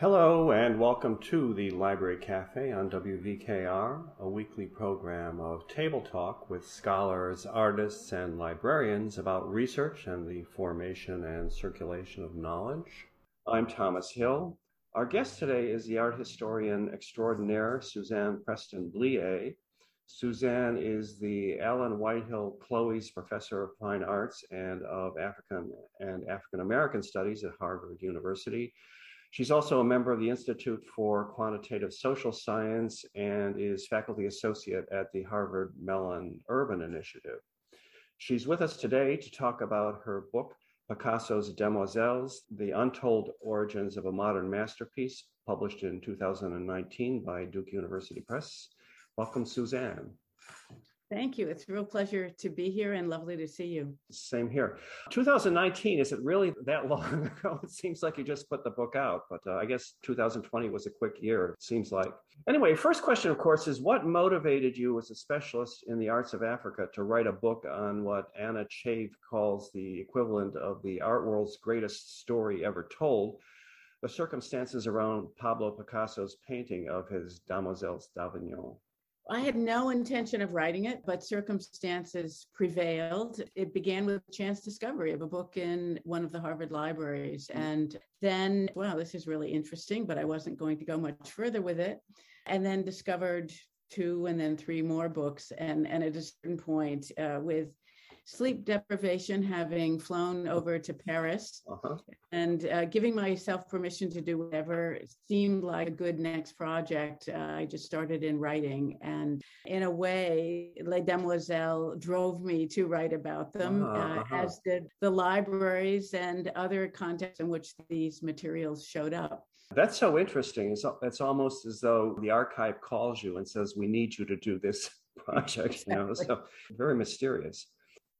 Hello, and welcome to the Library Cafe on WVKR, a weekly program of table talk with scholars, artists, and librarians about research and the formation and circulation of knowledge. I'm Thomas Hill. Our guest today is the art historian extraordinaire Suzanne Preston Blier. Suzanne is the Allen Whitehill Clowes Professor of Fine Arts and of African and African American Studies at Harvard University. She's also a member of the Institute for Quantitative Social Science and is faculty associate at the Harvard Mellon Urban Initiative. She's with us today to talk about her book, Picasso's Demoiselles The Untold Origins of a Modern Masterpiece, published in 2019 by Duke University Press. Welcome, Suzanne. Thank you. It's a real pleasure to be here and lovely to see you. Same here. 2019, is it really that long ago? It seems like you just put the book out, but uh, I guess 2020 was a quick year, it seems like. Anyway, first question, of course, is what motivated you as a specialist in the arts of Africa to write a book on what Anna Chave calls the equivalent of the art world's greatest story ever told? The circumstances around Pablo Picasso's painting of his Demoiselles d'Avignon. I had no intention of writing it, but circumstances prevailed. It began with chance discovery of a book in one of the Harvard libraries. Mm. And then, wow, this is really interesting, but I wasn't going to go much further with it. And then discovered two and then three more books. And, and at a certain point, uh, with sleep deprivation, having flown over to Paris uh-huh. and uh, giving myself permission to do whatever seemed like a good next project. Uh, I just started in writing. And in a way, Les Demoiselles drove me to write about them, uh-huh, uh, uh-huh. as did the libraries and other contexts in which these materials showed up. That's so interesting. It's, it's almost as though the archive calls you and says, We need you to do this project, exactly. you know, so very mysterious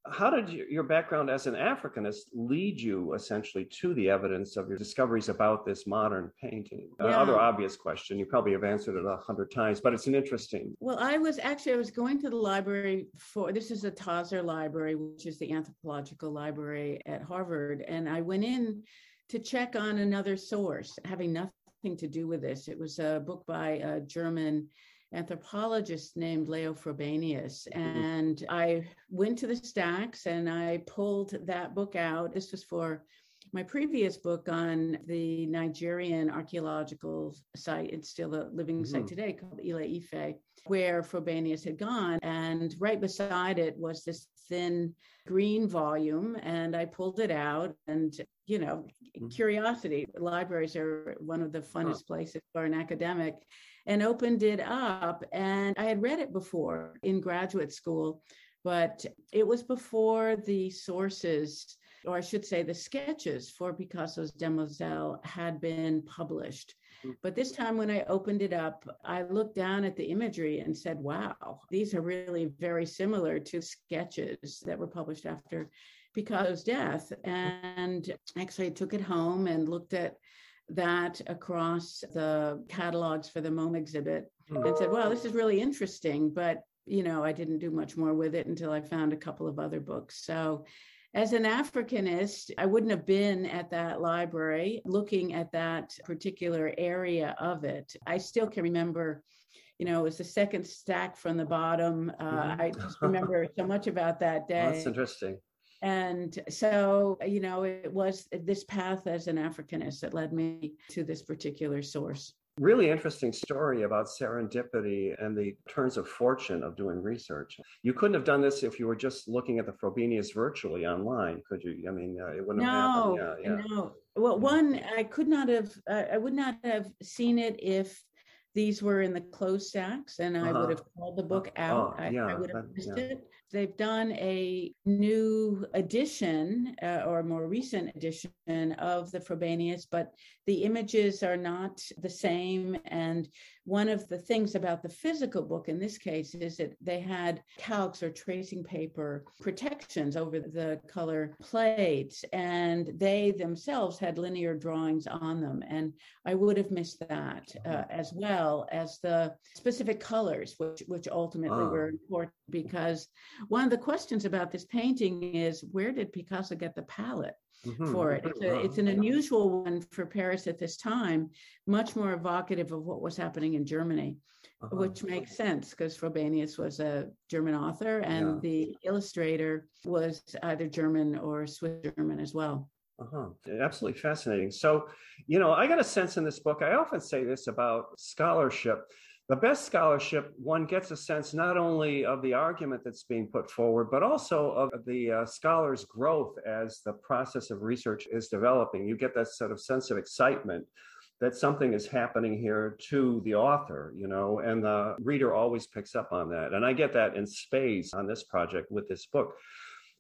how did your background as an Africanist lead you essentially to the evidence of your discoveries about this modern painting? Uh, yeah. Another obvious question. You probably have answered it a hundred times, but it's an interesting. Well, I was actually I was going to the library for this is the Tozzer Library, which is the anthropological library at Harvard, and I went in to check on another source having nothing to do with this. It was a book by a German anthropologist named Leo Frobenius. Mm-hmm. And I went to the stacks and I pulled that book out. This was for my previous book on the Nigerian archaeological site. It's still a living mm-hmm. site today called Ile Ife, where Frobenius had gone. And right beside it was this thin green volume. And I pulled it out and you know, mm-hmm. curiosity. Libraries are one of the funnest places for an academic and opened it up. And I had read it before in graduate school, but it was before the sources, or I should say, the sketches for Picasso's Demoiselle had been published. Hmm. But this time, when I opened it up, I looked down at the imagery and said, wow, these are really very similar to sketches that were published after Picasso's death. And actually, I took it home and looked at that across the catalogs for the MoMA exhibit mm-hmm. and said, well, this is really interesting. But, you know, I didn't do much more with it until I found a couple of other books. So, as an Africanist, I wouldn't have been at that library looking at that particular area of it. I still can remember, you know, it was the second stack from the bottom. Uh, mm-hmm. I just remember so much about that day. That's interesting. And so, you know, it was this path as an Africanist that led me to this particular source. Really interesting story about serendipity and the turns of fortune of doing research. You couldn't have done this if you were just looking at the Frobenius virtually online, could you? I mean, uh, it wouldn't no, have happened. Yeah, yeah. No. Well, one, I could not have, uh, I would not have seen it if these were in the closed stacks and I uh-huh. would have called the book oh, out. Oh, yeah, I, I, would have missed yeah. it. They've done a new edition uh, or more recent edition of the Frobenius, but the images are not the same. And one of the things about the physical book in this case is that they had calcs or tracing paper protections over the color plates, and they themselves had linear drawings on them. And I would have missed that uh, as well as the specific colors, which which ultimately oh. were important because one of the questions about this painting is where did Picasso get the palette? Mm-hmm. For it, it's, a, it's an unusual one for Paris at this time, much more evocative of what was happening in Germany. Uh-huh. which makes sense because Frobenius was a German author and yeah. the illustrator was either German or Swiss German as well. Uh-huh. Absolutely fascinating. So, you know, I got a sense in this book, I often say this about scholarship. The best scholarship, one gets a sense not only of the argument that's being put forward, but also of the uh, scholar's growth as the process of research is developing. You get that sort of sense of excitement that something is happening here to the author, you know, and the reader always picks up on that. And I get that in spades on this project with this book.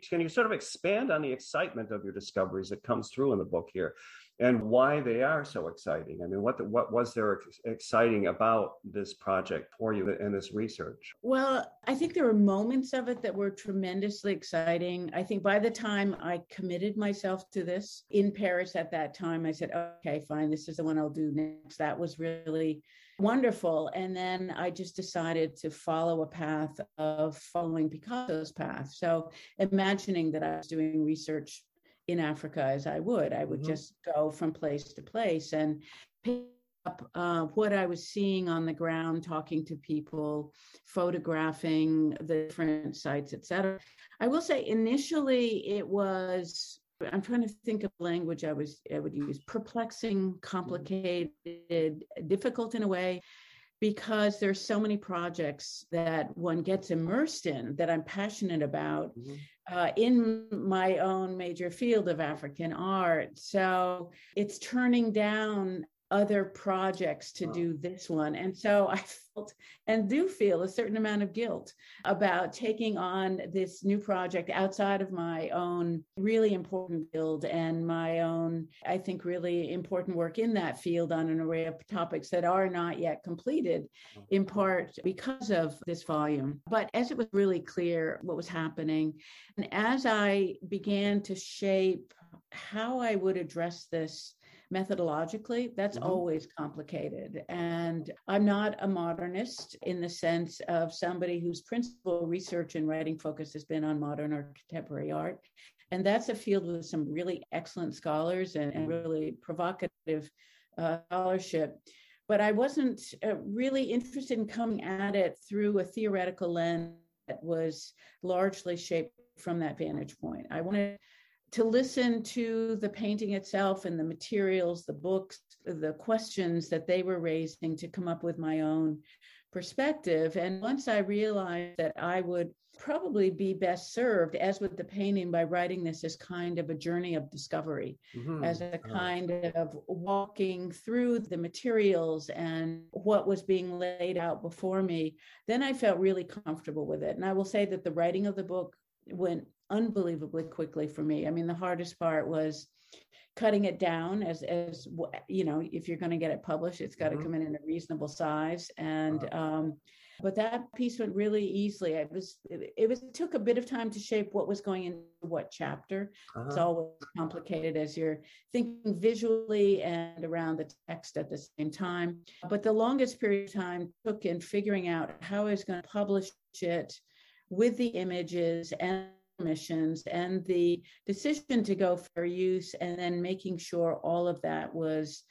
Can you sort of expand on the excitement of your discoveries that comes through in the book here? And why they are so exciting. I mean, what the, what was there exciting about this project for you and this research? Well, I think there were moments of it that were tremendously exciting. I think by the time I committed myself to this in Paris at that time, I said, "Okay, fine, this is the one I'll do next." That was really wonderful. And then I just decided to follow a path of following Picasso's path. So imagining that I was doing research in Africa as I would. I would mm-hmm. just go from place to place and pick up uh, what I was seeing on the ground, talking to people, photographing the different sites, etc. I will say initially it was. I'm trying to think of language I was I would use perplexing, mm-hmm. complicated, difficult in a way because there's so many projects that one gets immersed in that I'm passionate about mm-hmm. Uh, in my own major field of African art. So it's turning down other projects to do this one. And so I felt and do feel a certain amount of guilt about taking on this new project outside of my own really important field and my own, I think, really important work in that field on an array of topics that are not yet completed, mm-hmm. in part because of this volume. But as it was really clear what was happening, and as I began to shape how I would address this methodologically, that's mm-hmm. always complicated. And I'm not a modernist in the sense of somebody whose principal research and writing focus has been on modern or contemporary art. And that's a field with some really excellent scholars and, and really provocative uh, scholarship. But I wasn't uh, really interested in coming at it through a theoretical lens that was largely shaped from that vantage point. I wanted to listen to the painting itself and the materials, the books, the questions that they were raising to come up with my own perspective. And once I realized that I would probably be best served, as with the painting, by writing this as kind of a journey of discovery, mm-hmm. as a kind of walking through the materials and what was being laid out before me, then I felt really comfortable with it. And I will say that the writing of the book went unbelievably quickly for me. I mean, the hardest part was cutting it down as as you know if you're going to get it published it's got to mm-hmm. come in in a reasonable size and um but that piece went really easily it was it, it, was it took a bit of time to shape what was going into what chapter uh-huh. it's always complicated as you're thinking visually and around the text at the same time but the longest period of time took in figuring out how i was going to publish it with the images and missions and the decision to go for use and then making sure all of that was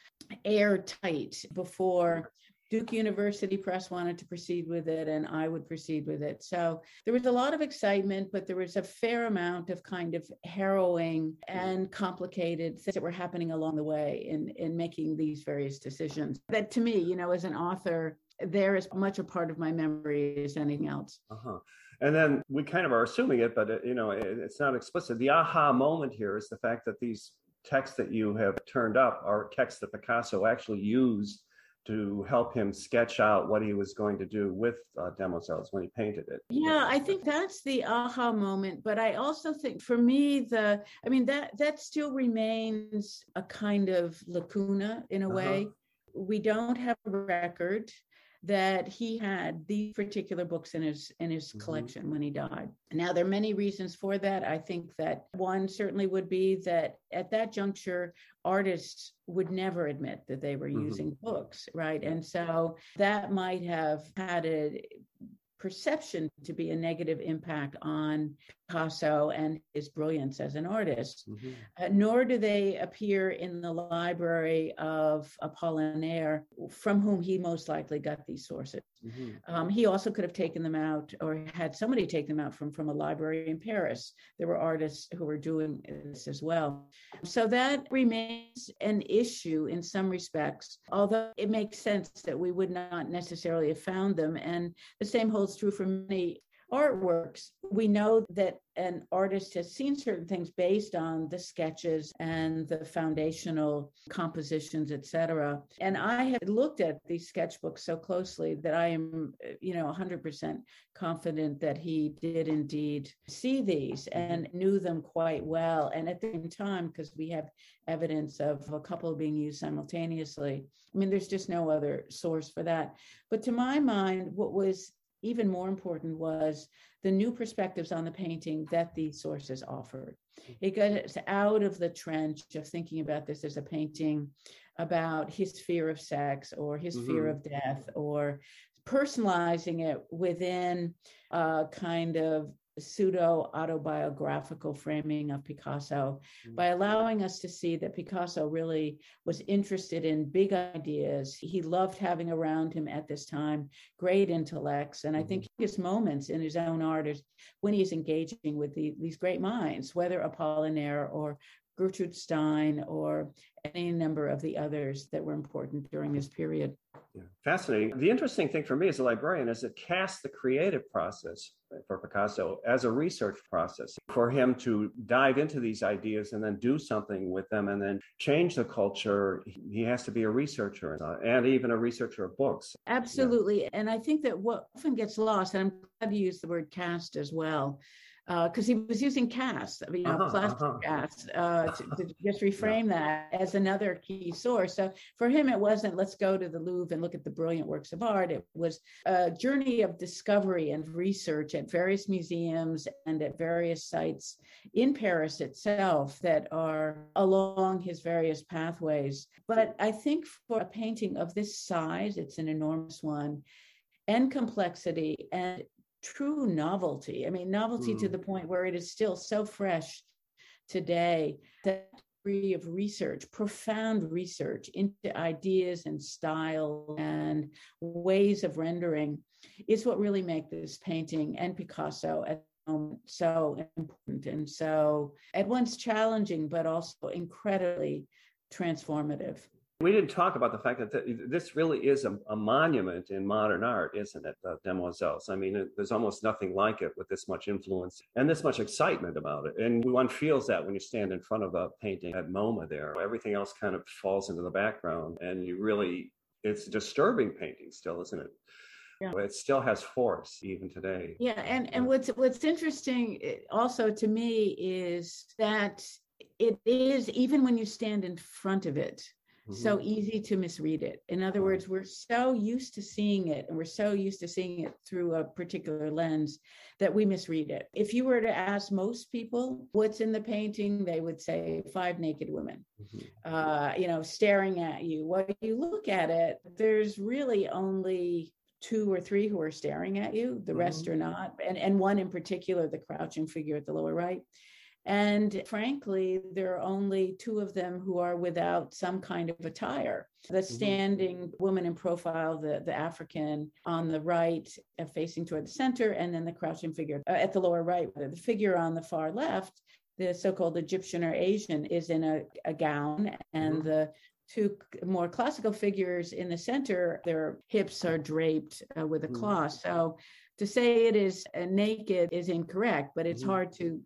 airtight before Duke University Press wanted to proceed with it, and I would proceed with it. So there was a lot of excitement, but there was a fair amount of kind of harrowing and complicated things that were happening along the way in, in making these various decisions. That to me, you know, as an author, they're as much a part of my memory as anything else. Uh-huh. And then we kind of are assuming it, but it, you know, it, it's not explicit. The aha moment here is the fact that these texts that you have turned up are texts that Picasso actually used to help him sketch out what he was going to do with uh, Demoiselles when he painted it. Yeah, I think that's the aha moment. But I also think for me, the I mean that that still remains a kind of lacuna in a uh-huh. way. We don't have a record that he had these particular books in his in his mm-hmm. collection when he died. Now there are many reasons for that. I think that one certainly would be that at that juncture artists would never admit that they were mm-hmm. using books, right? And so that might have had a perception to be a negative impact on Picasso and his brilliance as an artist. Mm-hmm. Uh, nor do they appear in the library of Apollinaire, from whom he most likely got these sources. Mm-hmm. Um, he also could have taken them out or had somebody take them out from, from a library in Paris. There were artists who were doing this as well. So that remains an issue in some respects, although it makes sense that we would not necessarily have found them. And the same holds true for many artworks, we know that an artist has seen certain things based on the sketches and the foundational compositions, etc. And I have looked at these sketchbooks so closely that I am, you know, 100% confident that he did indeed see these and knew them quite well. And at the same time, because we have evidence of a couple being used simultaneously, I mean, there's just no other source for that. But to my mind, what was even more important was the new perspectives on the painting that these sources offered. It got us out of the trench of thinking about this as a painting about his fear of sex or his mm-hmm. fear of death or personalizing it within a kind of pseudo autobiographical framing of Picasso mm-hmm. by allowing us to see that Picasso really was interested in big ideas. He loved having around him at this time great intellects. And I think mm-hmm. his moments in his own art is when he's engaging with the, these great minds, whether Apollinaire or Gertrude Stein or any number of the others that were important during this period. Yeah, fascinating. The interesting thing for me as a librarian is it casts the creative process for Picasso as a research process for him to dive into these ideas and then do something with them and then change the culture. He has to be a researcher and even a researcher of books. Absolutely. Yeah. And I think that what often gets lost, and I'm glad you use the word cast as well, because uh, he was using cast, you know, uh-huh, plastic uh-huh. cast, uh, to, to, just reframe yeah. that as another key source. So for him, it wasn't let's go to the Louvre and look at the brilliant works of art. It was a journey of discovery and research at various museums and at various sites in Paris itself that are along his various pathways. But I think for a painting of this size, it's an enormous one and complexity and true novelty. I mean, novelty mm. to the point where it is still so fresh today. That degree of research, profound research into ideas and style and ways of rendering is what really make this painting and Picasso at the moment so important and so at once challenging, but also incredibly transformative. We didn't talk about the fact that th- this really is a, a, monument in modern art, isn't it, the Demoiselles? I mean, it, there's almost nothing like it with this much influence and this much excitement about it. And one feels that when you stand in front of a painting at MoMA there, everything else kind of falls into the background and you really, it's a disturbing painting still, isn't it? Yeah. It still has force even today. Yeah, and and what's what's interesting eh, also to me is that it is even when you stand in front of it mm-hmm. so easy to misread it. In other words, we're so used to seeing it and we're so used to seeing it through a particular lens that we misread it. If you were to ask most people what's in the painting, they would say five naked women, mm-hmm. uh, you know, staring at you. When you look at it, there's really only two or three who are staring at you the rest mm-hmm. are not and and one in particular the crouching figure at the lower right and frankly, there are only two of them who are without some kind of attire. The mm-hmm. standing woman in profile, the, the African on the right, uh, facing toward the center, and then the crouching figure uh, at the lower right. The figure on the far left, the so called Egyptian or Asian, is in a, a gown, and mm-hmm. the two more classical figures in the center, their hips are draped uh, with a mm-hmm. cloth. So to say it is uh, naked is incorrect, but it's mm-hmm. hard to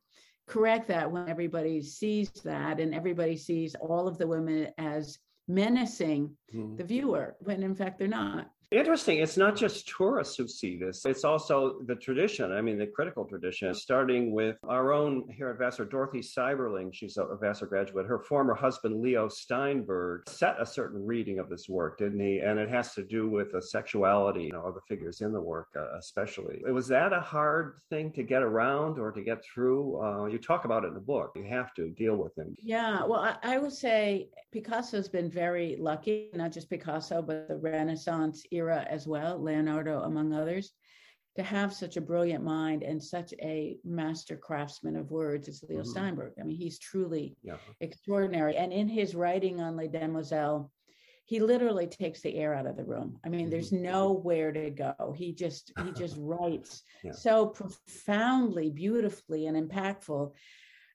correct that when everybody sees that and everybody sees all of the women as menacing mm-hmm. the viewer when in fact they're not Interesting. It's not just tourists who see this, it's also the tradition. I mean, the critical tradition, starting with our own here at Vassar, Dorothy Seiberling. She's a Vassar graduate. Her former husband, Leo Steinberg, set a certain reading of this work, didn't he? And it has to do with the sexuality you know, of the figures in the work, uh, especially. Was that a hard thing to get around or to get through? Uh, you talk about it in the book. You have to deal with him. Yeah. Well, I, I would say Picasso's been very lucky, not just Picasso, but the Renaissance era era as well, Leonardo among others, to have such a brilliant mind and such a master craftsman of words as Leo mm-hmm. Steinberg. I mean, he's truly yeah. extraordinary. And in his writing on Les Demoiselles, he literally takes the air out of the room. I mean, mm-hmm. there's nowhere to go. He just he just writes yeah. so profoundly, beautifully, and impactful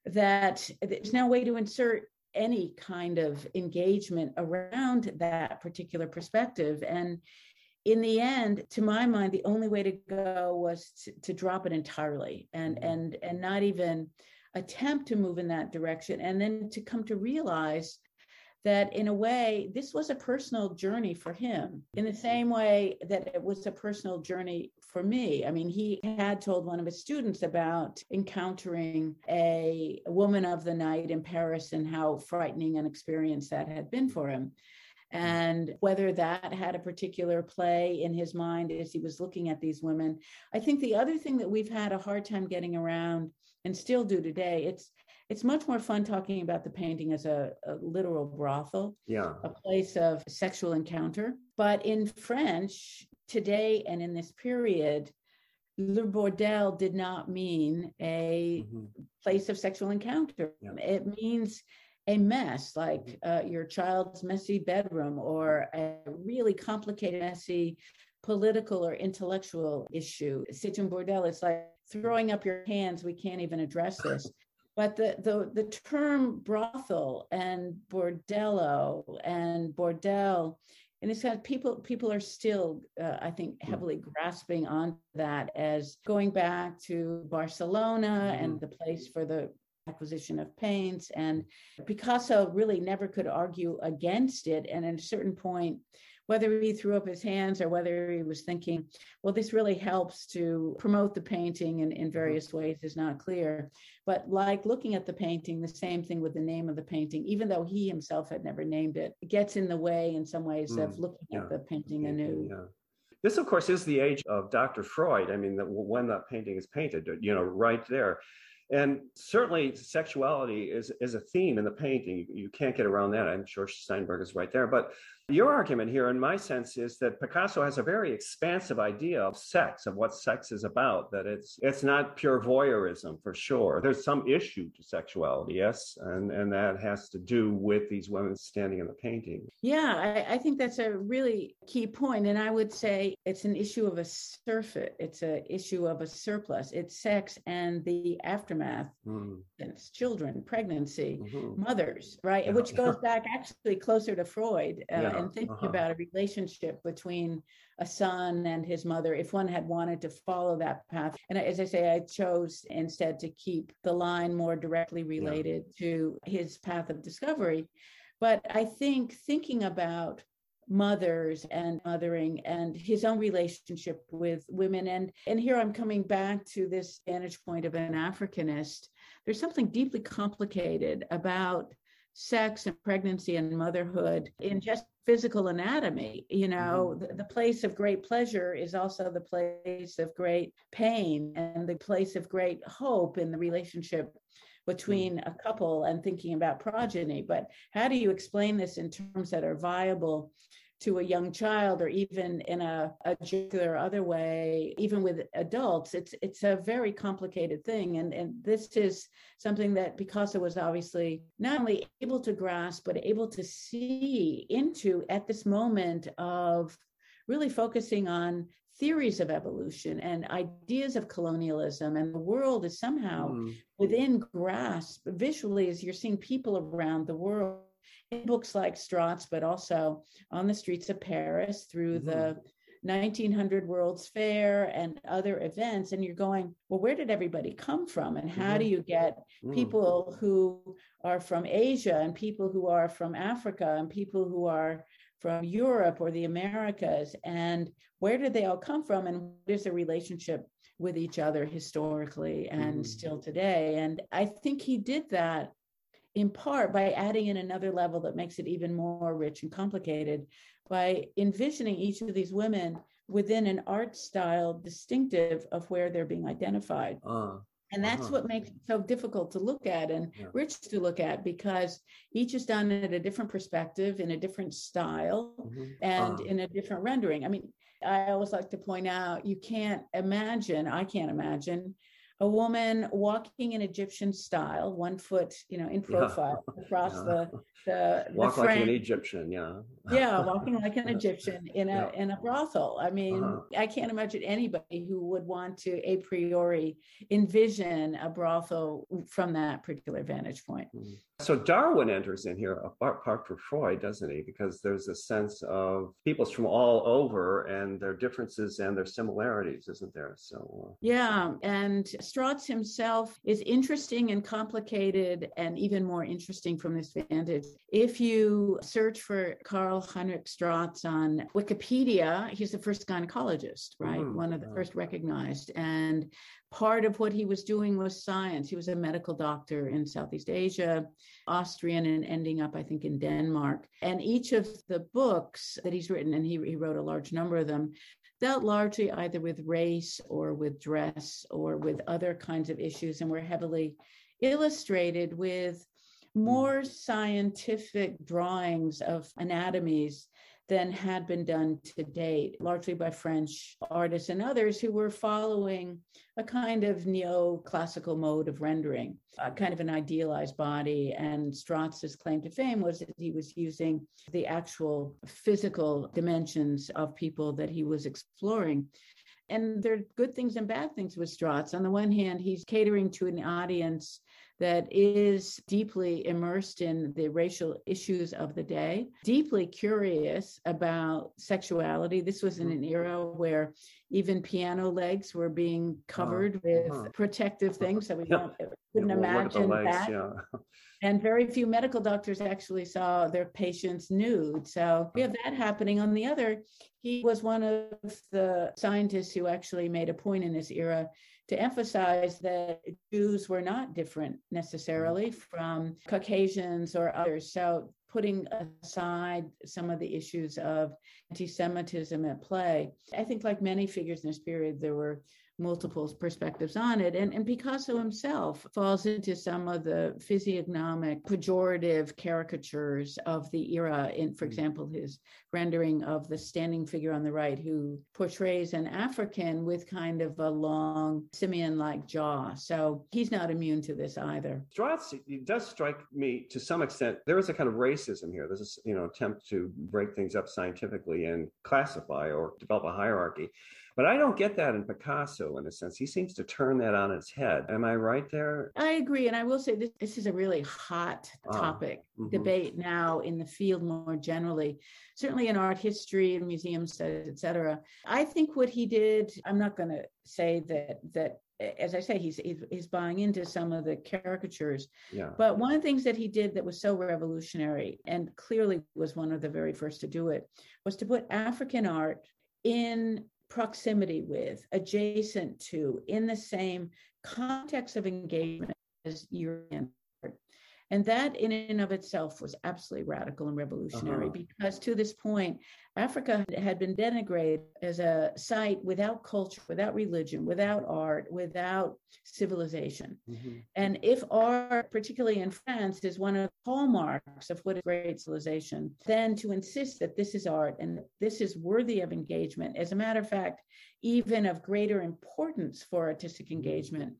that there's no way to insert any kind of engagement around that particular perspective. And in the end to my mind the only way to go was to, to drop it entirely and mm-hmm. and and not even attempt to move in that direction and then to come to realize that in a way this was a personal journey for him in the same way that it was a personal journey for me. I mean he had told one of his students about encountering a woman of the night in paris and how frightening an experience that had been for him and whether that had a particular play in his mind as he was looking at these women. I think the other thing that we've had a hard time getting around and still do today, it's it's much more fun talking about the painting as a, a literal brothel, yeah, a place of sexual encounter. But in French today and in this period, Le Bordel did not mean a mm-hmm. place of sexual encounter. Yeah. It means a mess like uh, your child's messy bedroom or a really complicated, messy political or intellectual issue. Un bordel. It's like throwing up your hands. We can't even address this. But the, the, the term brothel and bordello and bordel, and it's kind of people people are still, uh, I think, hmm. heavily grasping on that as going back to Barcelona mm-hmm. and the place for the acquisition of paints. And Picasso really never could argue against it. And at a certain point, whether he threw up his hands or whether he was thinking, well, this really helps to promote the painting in, in mm-hmm. various ways is not clear. But like looking at the painting, the same thing with the name of the painting, even though he himself had never named it, it gets in the way in some ways mm, of looking yeah. at the painting anew. Yeah. This, of course, is the age of Dr. Freud. I mean, the, when that painting is painted, you know, right there. And certainly sexuality is, is a theme in the painting. You, you can't get around that. I'm sure Steinberg is right there. But your argument here, in my sense, is that Picasso has a very expansive idea of sex, of what sex is about. That it's it's not pure voyeurism for sure. There's some issue to sexuality, yes, and and that has to do with these women standing in the painting. Yeah, I, I think that's a really key point, and I would say it's an issue of a surfeit. It's an issue of a surplus. It's sex and the aftermath. Mm. It's children, pregnancy, mm-hmm. mothers, right? Yeah. Which goes back actually closer to Freud. Uh, yeah and thinking uh-huh. about a relationship between a son and his mother if one had wanted to follow that path and as i say i chose instead to keep the line more directly related yeah. to his path of discovery but i think thinking about mothers and mothering and his own relationship with women and and here i'm coming back to this vantage point of an africanist there's something deeply complicated about sex and pregnancy and motherhood in just physical anatomy. You know, mm-hmm. the, the, place of great pleasure is also the place of great pain and the place of great hope in the relationship between mm-hmm. a couple and thinking about progeny. But how do you explain this in terms that are viable to a young child or even in a, a or other way even with adults it's it's a very complicated thing and and this is something that picasso was obviously not only able to grasp but able to see into at this moment of really focusing on theories of evolution and ideas of colonialism and the world is somehow mm. within grasp visually as you're seeing people around the world in books like Stratz, but also on the streets of Paris through mm-hmm. the 1900 World's Fair and other events, and you're going, well, where did everybody come from? And how mm-hmm. do you get mm. people who are from Asia and people who are from Africa and people who are from Europe or the Americas? And where did they all come from? And what is their relationship with each other historically and mm. still today? And I think he did that in part by adding in another level that makes it even more rich and complicated by envisioning each of these women within an art style distinctive of where they're being identified. Uh, and that's uh-huh. what makes it so difficult to look at and yeah. rich to look at because each is done at a different perspective, in a different style, mm-hmm. and uh. in a different rendering. I mean, I always like to point out you can't imagine, I can't imagine a woman walking in Egyptian style, one foot, you know, in profile yeah. across yeah. the the walk the like an Egyptian, yeah. yeah, walking like an Egyptian in a yeah. in a brothel. I mean, uh-huh. I can't imagine anybody who would want to a priori envision a brothel from that particular vantage point. Mm-hmm. So Darwin enters in here apart from Freud, doesn't he? Because there's a sense of peoples from all over and their differences and their similarities, isn't there? So uh... yeah, and Stratz himself is interesting and complicated, and even more interesting from this vantage. If you search for Carl Heinrich Stratz on Wikipedia, he's the first gynecologist, right? Mm-hmm. One of the first recognized, and part of what he was doing was science. He was a medical doctor in Southeast Asia, Austrian, and ending up, I think, in Denmark. And each of the books that he's written, and he, he wrote a large number of them, dealt largely either with race or with dress or with other kinds of issues and were heavily illustrated with hmm. more scientific drawings of anatomies than had been done to date, largely by French artists and others who were following a kind of neoclassical mode of rendering, a kind of an idealized body. And Stratz's claim to fame was that he was using the actual physical dimensions of people that he was exploring. And there are good things and bad things with Stratz. On the one hand, he's catering to an audience that is deeply immersed in the racial issues of the day, deeply curious about sexuality. This was in an mm-hmm. era where even piano legs were being covered uh, with uh, protective things. So we yeah. couldn't imagine legs, that. Yeah. And very few medical doctors actually saw their patients nude. So we have that happening. On the other, he was one of the scientists who actually made a point in this era to emphasize that Jews were not different necessarily from Caucasians or others. So, putting aside some of the issues of anti Semitism at play, I think, like many figures in this period, there were multiple perspectives on it. And, and Picasso himself falls into some of the physiognomic, pejorative caricatures of the era. In, for mm. example, his rendering of the standing figure on the right, who portrays an African with kind of a long simian like jaw. So he's not immune to this either. Stratz does strike me to some extent. There is a kind of racism here. There's a you know attempt to break things up scientifically and classify or develop a hierarchy. But I don't get that in Picasso in a sense. He seems to turn that on its head. Am I right there? I agree. And I will say this, this is a really hot ah, topic mm-hmm. debate now in the field more generally, certainly in art history and museum studies, et cetera. I think what he did, I'm not going to say that that as I say, he's, he's buying into some of the caricatures. Yeah. But one of the things that he did that was so revolutionary and clearly was one of the very first to do it was to put African art in proximity with, adjacent to, in the same context of engagement as European and that, in and of itself, was absolutely radical and revolutionary uh-huh. because to this point, Africa had been denigrated as a site without culture, without religion, without art, without civilization. Mm-hmm. And if art, particularly in France, is one of the hallmarks of what is great civilization, then to insist that this is art and this is worthy of engagement, as a matter of fact, even of greater importance for artistic mm-hmm. engagement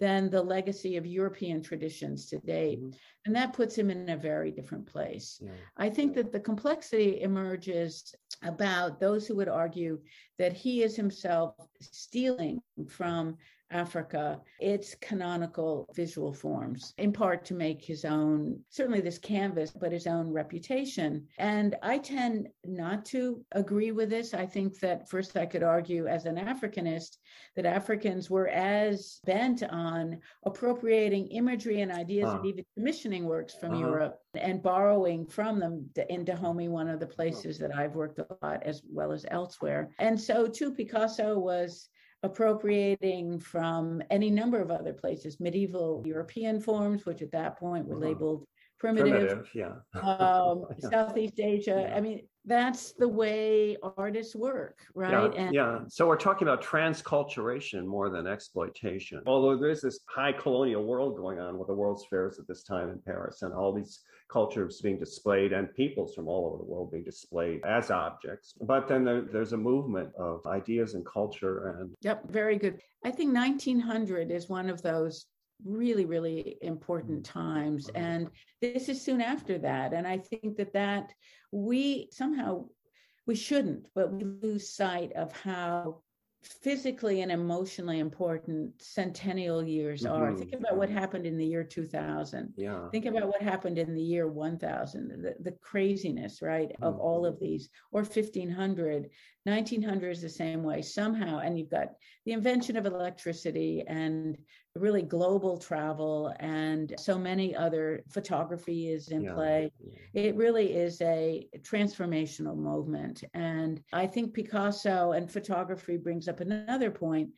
than the legacy of European traditions today. Mm-hmm. And that puts him in a very different place. Yeah. I think that the complexity emerges about those who would argue that he is himself stealing from Africa, its canonical visual forms, in part to make his own, certainly this canvas, but his own reputation. And I tend not to agree with this. I think that first I could argue as an Africanist that Africans were as bent on appropriating imagery and ideas and even commissioning works from uh-huh. Europe and borrowing from them in Dahomey, one of the places that I've worked a lot as well as elsewhere. And so too, Picasso was appropriating from any number of other places, medieval European forms, which at that point were uh-huh. labeled primitive, primitive yeah. um, Southeast Asia. Yeah. I mean, that's the way artists work, right? Yeah, and yeah. So we're talking about transculturation more than exploitation. Although there's this high colonial world going on with the World's Fairs at this time in Paris and all these cultures being displayed and peoples from all over the world being displayed as objects. But then there, there's a movement of ideas and culture and Yep, very good. I think 1900 is one of those really really important times mm-hmm. and this is soon after that and i think that that we somehow we shouldn't but we lose sight of how physically and emotionally important centennial years mm-hmm. are. Think about what happened in the year 2000. Yeah. Think about what happened in the year 1000, the, the craziness, right, mm-hmm. of all of these, or 1500. 1900 is the same way somehow. And you've got the invention of electricity and really global travel and so many other photography is in yeah. play. It really is a transformational movement. And I think Picasso and photography brings up another point.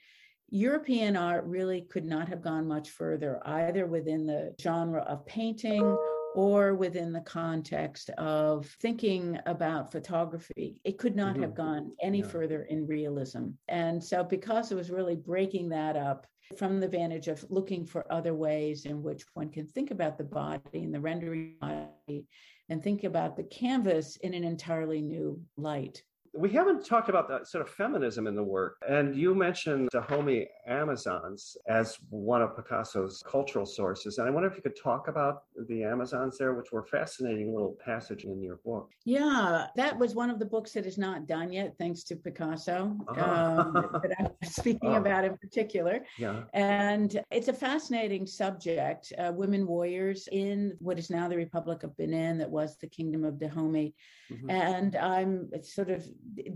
European art really could not have gone much further, either within the genre of painting or within the context of thinking about photography. It could not mm-hmm. have gone any yeah. further in realism. And so Picasso was really breaking that up from the vantage of looking for other ways in which one can think about the body and the rendering body and think about the canvas in an entirely new light we haven't talked about that sort of feminism in the work. And you mentioned Dahomey Amazons as one of Picasso's cultural sources. And I wonder if you could talk about the Amazons there, which were a fascinating little passage in your book. Yeah, that was one of the books that is not done yet, thanks to Picasso, uh-huh. um, that I'm speaking oh. about in particular. Yeah. And it's a fascinating subject. Uh, women warriors in what is now the Republic of Benin, that was the Kingdom of Dahomey. Mm-hmm. And I'm sort of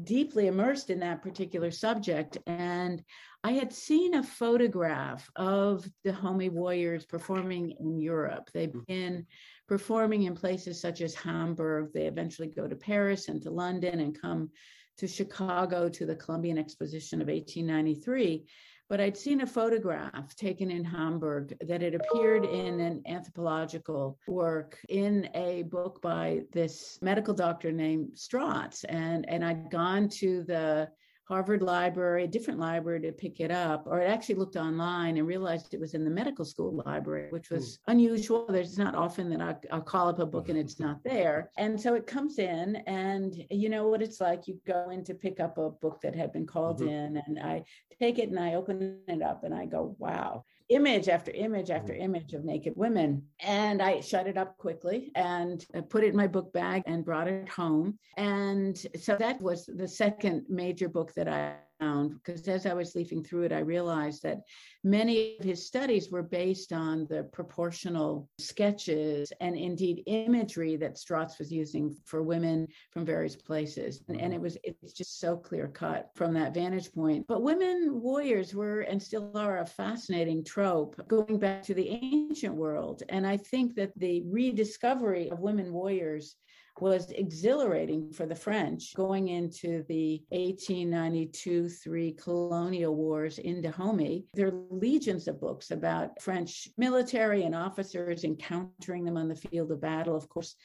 deeply immersed in that particular subject. And I had seen a photograph of the Dahomey warriors performing in Europe. They mm. begin performing in places such as Hamburg. They eventually go to Paris and to London and come to Chicago to the Columbian Exposition of 1893 but I'd seen a photograph taken in Hamburg that had appeared in an anthropological work in a book by this medical doctor named Strauss. And, and I'd gone to the Harvard Library, a different library to pick it up, or I actually looked online and realized it was in the medical school library, which was mm. unusual. There's not often that I, will call up a book and it's not there. And so it comes in, and you know what it's like. You go in to pick up a book that had been called mm-hmm. in, and I take it and I open it up and I go, wow image after image after mm-hmm. image of naked women. And I shut it up quickly and put it in my book bag and brought it home. And so that was the second major book that I found because as I was leafing through it, I realized that many of his studies were based on the proportional sketches and indeed imagery that Strauss was using for women from various places. And, and it was it's just so clear cut from that vantage point. But women warriors were and still are a fascinating trope going back to the ancient world. And I think that the rediscovery of women warriors was exhilarating for the French going into the 1892 3 colonial wars in Dahomey. There are legions of books about French military and officers encountering them on the field of battle. Of course,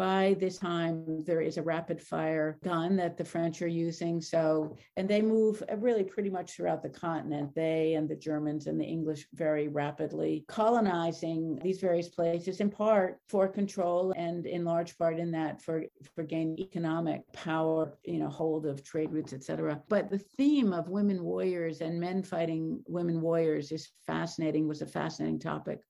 by this time, there is a rapid fire gun that the French are using. So, and they move uh, really pretty much throughout the continent, they and the Germans and the English very rapidly colonizing these various places in part for control and in large part in that for, for gaining economic power, you know, hold of trade routes, etc. But the theme of women warriors and men fighting women warriors is fascinating, was a fascinating topic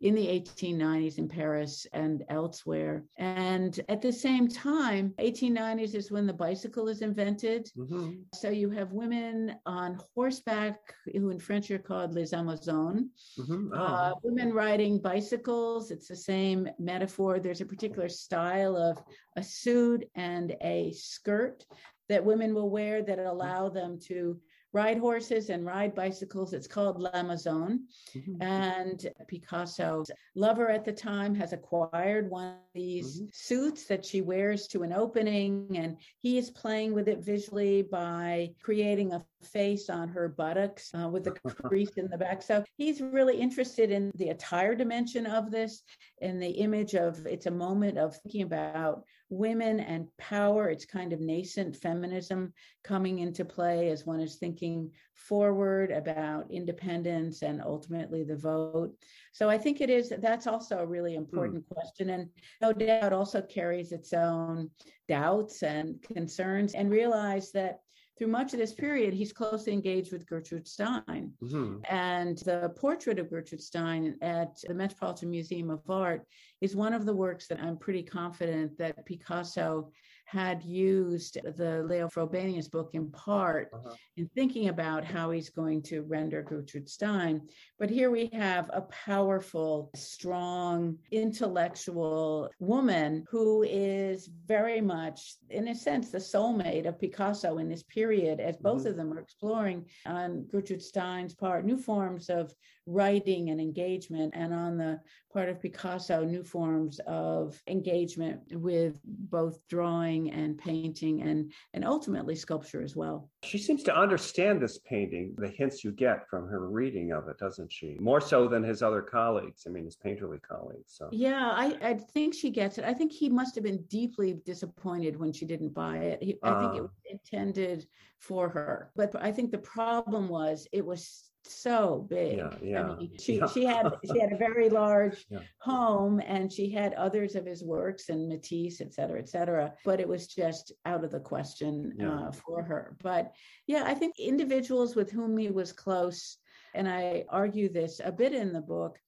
in the 1890s in Paris and elsewhere. And at the same time, 1890s is when the bicycle is invented. Mm-hmm. So you have women on horseback, who in French are called les Amazones, mm-hmm. oh. uh, women riding bicycles. It's the same metaphor. There's a particular style of a suit and a skirt that women will wear that allow them to ride horses and ride bicycles. It's called L'Amazon. Mm-hmm. And Picasso's lover at the time has acquired one of these mm-hmm. suits that she wears to an opening, and he is playing with it visually by creating a face on her buttocks uh, with a crease in the back. So he's really interested in the attire dimension of this and the image of it's a moment of thinking about women and power. It's kind of nascent feminism coming into play as one is thinking forward about independence and ultimately the vote. So I think it is that's also a really hmm. important hmm. question. And no doubt also carries its own doubts and concerns and realize that through much of this period, he's closely engaged with Gertrude Stein. Mm-hmm. And the portrait of Gertrude Stein at the Metropolitan Museum of Art is one of the works that I'm pretty confident that Picasso had used the Leo Frobenius book in part uh-huh. in thinking about how he's going to render Gertrude Stein. But here we have a powerful, strong, intellectual woman who is very much, in a sense, the soulmate of Picasso in this period, as both mm-hmm. of them are exploring on Gertrude Stein's part new forms of writing and engagement, and on the part of Picasso, new forms of engagement with both drawing and painting and, and ultimately sculpture as well. She seems to understand this painting, the hints you get from her reading of it, doesn't she? More so than his other colleagues, I mean, his painterly colleagues. So. Yeah, I, I think she gets it. I think he must have been deeply disappointed when she didn't buy it. He, I think it ah. was intended for her. But I think the problem was it was so big. Yeah, yeah. I mean, she yeah. she had she had a very large yeah. home, and she had others of his works and Matisse, et cetera, et cetera. But it was just out of the question uh, for her. But yeah, I think individuals with whom he was close, and I argue this a bit in the book,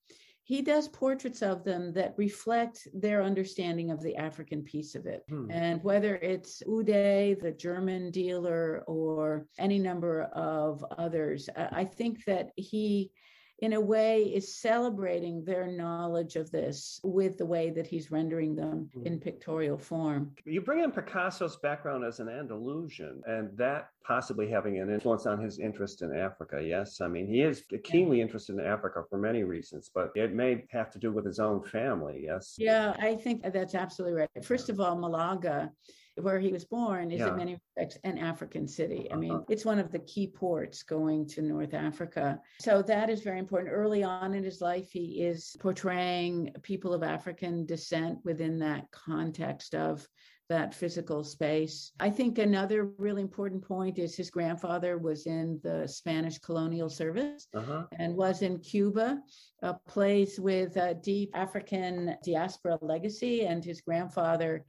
he does portraits of them that reflect their understanding of the African piece of it. Hmm. And whether it's Uhde, the German dealer, or any number of others, I think that he in a way is celebrating their knowledge of this with the way that he's rendering them mm. in pictorial form. You bring in Picasso's background as an Andalusian and that possibly having an influence on his interest in Africa. Yes, I mean, he is keenly interested in Africa for many reasons, but it may have to do with his own family. Yes. Yeah, I think that's absolutely right. First of all, Malaga where he was born is yeah. in many respects an African city. I mean, uh-huh. it's one of the key ports going to North Africa. So that is very important. Early on in his life, he is portraying people of African descent within that context of that physical space. I think another really important point is his grandfather was in the Spanish colonial service uh-huh. and was in Cuba, a place with a deep African diaspora legacy. And his grandfather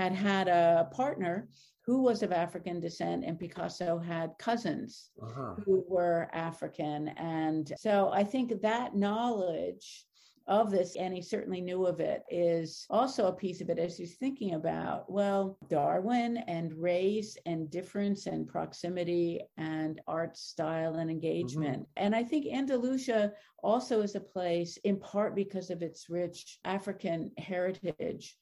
had had a partner who was of African descent, and Picasso had cousins uh-huh. who were African. And so I think that knowledge of this, and he certainly knew of it, is also a piece of it as he's thinking about, well, Darwin and race and difference and proximity and art style and engagement. Mm-hmm. And I think Andalusia also is a place, in part because of its rich African heritage,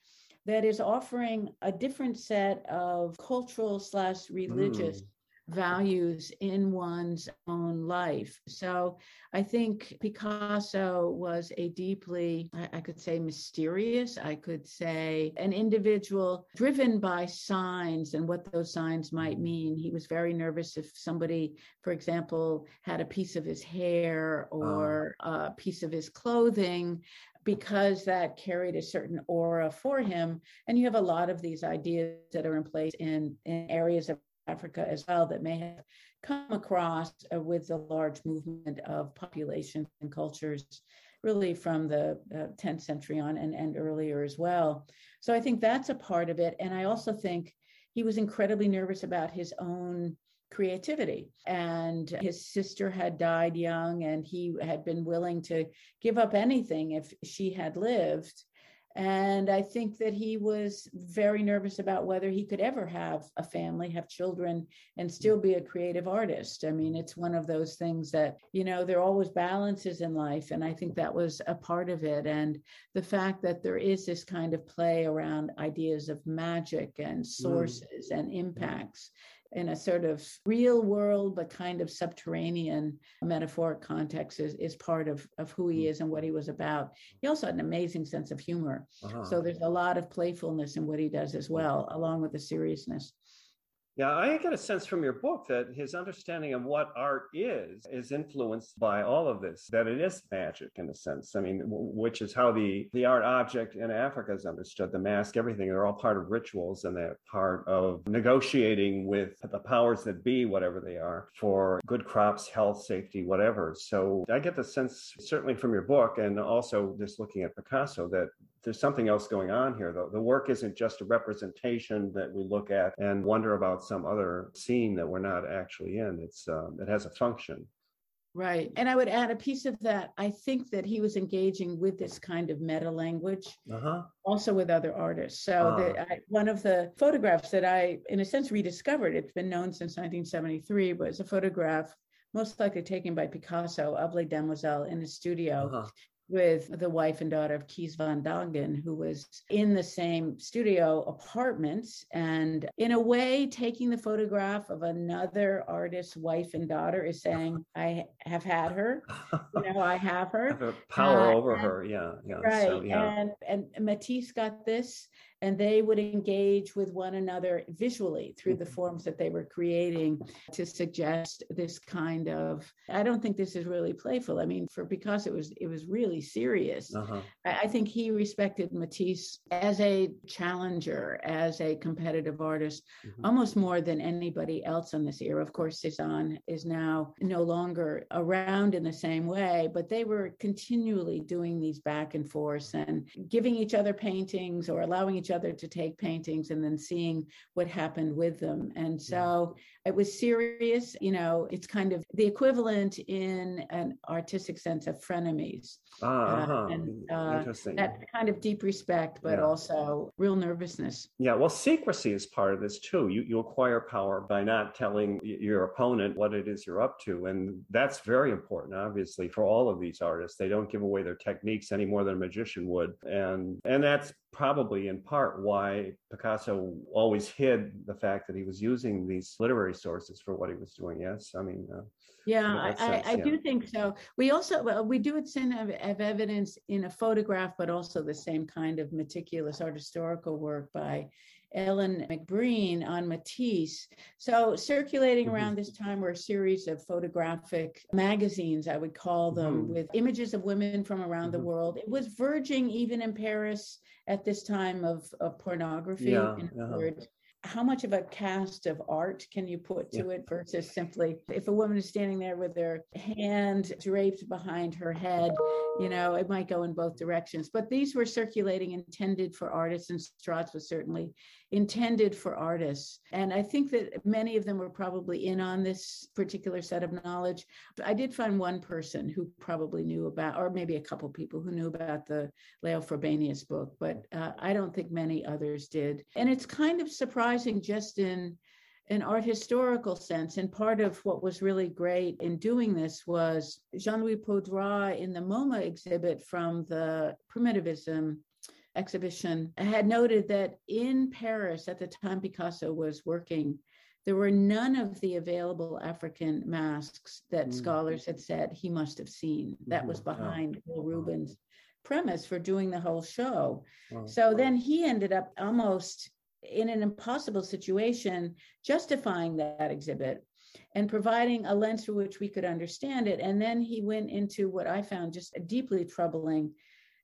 that is offering a different set of cultural slash religious mm. values in one's own life. So I think Picasso was a deeply, I, could say, mysterious, I could say, an individual driven by signs and what those signs might mean. He was very nervous if somebody, for example, had a piece of his hair or oh. a piece of his clothing because that carried a certain aura for him. And you have a lot of these ideas that are in place in, in areas of Africa as well that may have come across uh, with the large movement of populations and cultures really from the uh, 10th century on and, and earlier as well. So I think that's a part of it. And I also think he was incredibly nervous about his own creativity. And his sister had died young, and he had been willing to give up anything if she had lived. And I think that he was very nervous about whether he could ever have a family, have children, and still be a creative artist. I mean, it's one of those things that, you know, there are always balances in life. And I think that was a part of it. And the fact that there is this kind of play around ideas of magic and mm. sources mm. and impacts in a sort of real world but kind of subterranean metaphoric context is, is part of, of who he hmm. is and what he was about he also had an amazing sense of humor uh-huh. so there's a lot of playfulness in what he does as well along with the seriousness yeah, I get a sense from your book that his understanding of what art is is influenced by all of this, that it is magic in a sense. I mean, which is how the, the art object in Africa is understood, the mask, everything. They're all part of rituals and they're part of negotiating with the powers that be, whatever they are, for good crops, health, safety, whatever. So I get the sense, certainly from your book, and also just looking at Picasso, that there's something else going on here though. The work isn't just a representation that we look at and wonder about some other scene that we're not actually in. It's um, it has a function. Right. And i would add a piece of that. I think that he was engaging with this kind of meta language uh-huh. also with other artists. So uh-huh. I, one of the photographs that i in a sense rediscovered it's been known since 1973 was a photograph most likely taken by Picasso of Les Demoiselles in his studio. Uh-huh with the wife and daughter of Kees van Dongen, who was in the same studio apartment and, in a way, taking the photograph of another artist's wife and daughter is saying, I have had her, you know, I have her. Have power uh, over and, her. Yeah. Yeah. Right. So, yeah. And, and Matisse got this and they would engage with one another visually through the mm-hmm. forms that they were creating to suggest this kind of i don't think this is really playful i mean for because it was it was really serious uh-huh. I, I, think he respected matisse as a challenger as a competitive artist mm-hmm. almost more than anybody else in this era of course cezanne is now no longer around in the same way but they were continually doing these back and forth and giving each other paintings or allowing each each other to take paintings and then seeing what happened with them. And so it was serious. You know, it's kind of the equivalent in an artistic sense of frenemies. Ah, uh, uh-huh. and, uh, Interesting. That kind of deep respect, but yeah. also real nervousness. Yeah, well, secrecy is part of this too. You, you acquire power by not telling your opponent what it is you're up to. And that's very important, obviously, for all of these artists. They don't give away their techniques any more than a magician would. And, and that's probably in part why Picasso always hid the fact that he was using these literary sources for what he was doing. Yes, I mean. Uh, yeah, I, I, do think so. We also well, we do it of, of evidence in a photograph, but also the same kind of meticulous art historical work by Ellen McBreen on Matisse. So circulating mm-hmm. around this time were a series of photographic magazines, I would call them, mm-hmm. with images of women from around mm-hmm. the world. It was verging even in Paris at this time of, of pornography. Yeah, in uh-huh how much of a cast of art can you put to yeah. it versus simply if a woman is standing there with her hand draped behind her head you know it might go in both directions but these were circulating intended for artists and Stratz's was certainly intended for artists. And i think that many of them were probably in on this particular set of knowledge. I did find one person who probably knew about or maybe a couple people who knew about the leo frobenius book but uh, i don't think many others did. And it's kind of surprising just in an art historical sense. And part of what was really great in doing this was Jean Louis Paudrat in the MoMA exhibit from the Primitivism exhibition had noted that in Paris at the time Picasso was working, there were none of the available African masks that mm. scholars had said he must have seen. That was mm-hmm. behind Rubin's premise for doing the whole show. So then he ended up almost in an impossible situation, justifying that exhibit and providing a lens through which we could understand it. And then he went into what I found just a deeply troubling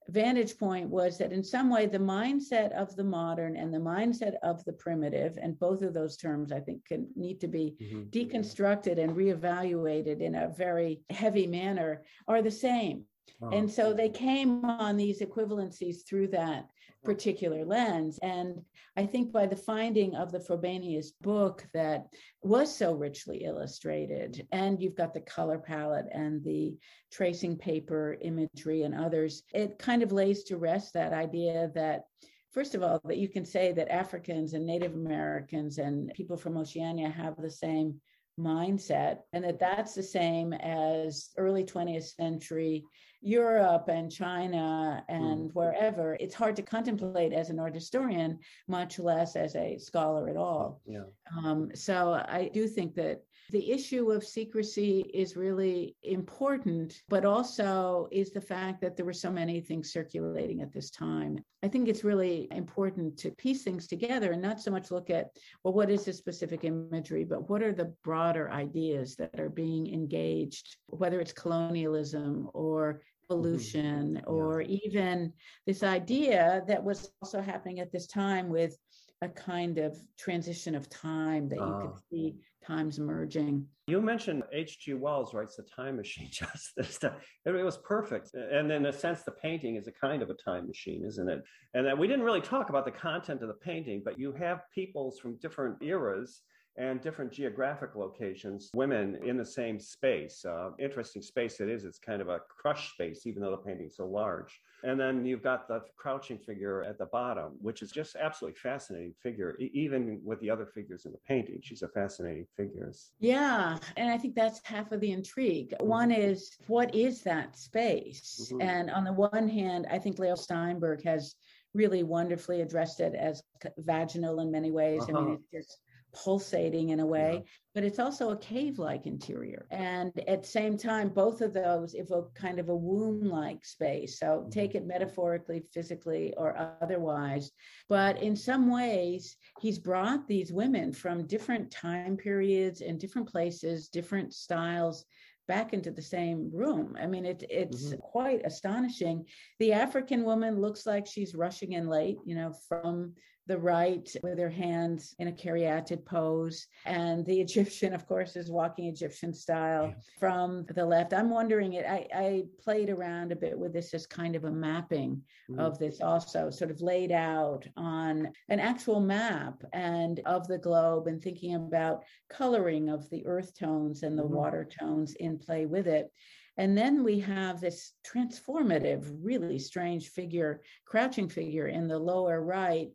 vantage point was that in some way the mindset of the modern and the mindset of the primitive and both of those terms i think can need to be mm-hmm. deconstructed and reevaluated in a very heavy manner are the same and so they came on these equivalencies through that particular lens. And I think by the finding of the Frobenius book that was so richly illustrated, and you've got the color palette and the tracing paper imagery and others, it kind of lays to rest that idea that first of all, that you can say that Africans and Native Americans and people from Oceania have the same mindset and that that's the same as early 20th century Europe and China and mm. wherever, it's hard to contemplate as an art historian, much less as a scholar at all. Yeah. Um, so I do think that the issue of secrecy is really important, but also is the fact that there were so many things circulating at this time. I think it's really important to piece things together and not so much look at, well, what is the specific imagery, but what are the broader ideas that are being engaged, whether it's colonialism or pollution mm-hmm. or yeah. even this idea that was also happening at this time with a kind of transition of time that you could ah. see times merging. You mentioned H.G. Wells writes the time machine just this time. It was perfect. And in a sense, the painting is a kind of a time machine, isn't it? And that we didn't really talk about the content of the painting, but you have peoples from different eras and different geographic locations, women in the same space. Uh, interesting space it is. It's kind of a crushed space, even though the painting's so large. And then you've got the crouching figure at the bottom, which is just absolutely fascinating figure, e- even with the other figures in the painting. She's a fascinating figure. Yeah. And I think that's half of the intrigue. Mm-hmm. One is what is that space? Mm-hmm. And on the one hand, I think Leo Steinberg has really wonderfully addressed it as vaginal in many ways. Uh-huh. I mean, uh-huh. it's just pulsating in a way, yeah. but it's also a cave like interior. And at the same time, both of those evoke kind of a womb like space. So mm-hmm. take it metaphorically, physically, or otherwise. But in some ways, he's brought these women from different time periods and different places, different styles back into the same room. I mean, it, it's mm-hmm. quite astonishing. The African woman looks like she's rushing in late, you know, from the right with her hands in a caryatid pose. And the Egyptian, of course, is walking Egyptian style yeah. from the left. I'm wondering it. I, I, played around a bit with this as kind of a mapping mm. of this also, sort of laid out on an actual map and of the globe and thinking about coloring of the earth tones and the mm. water tones in play with it. And then we have this transformative, really strange figure, crouching figure in the lower right,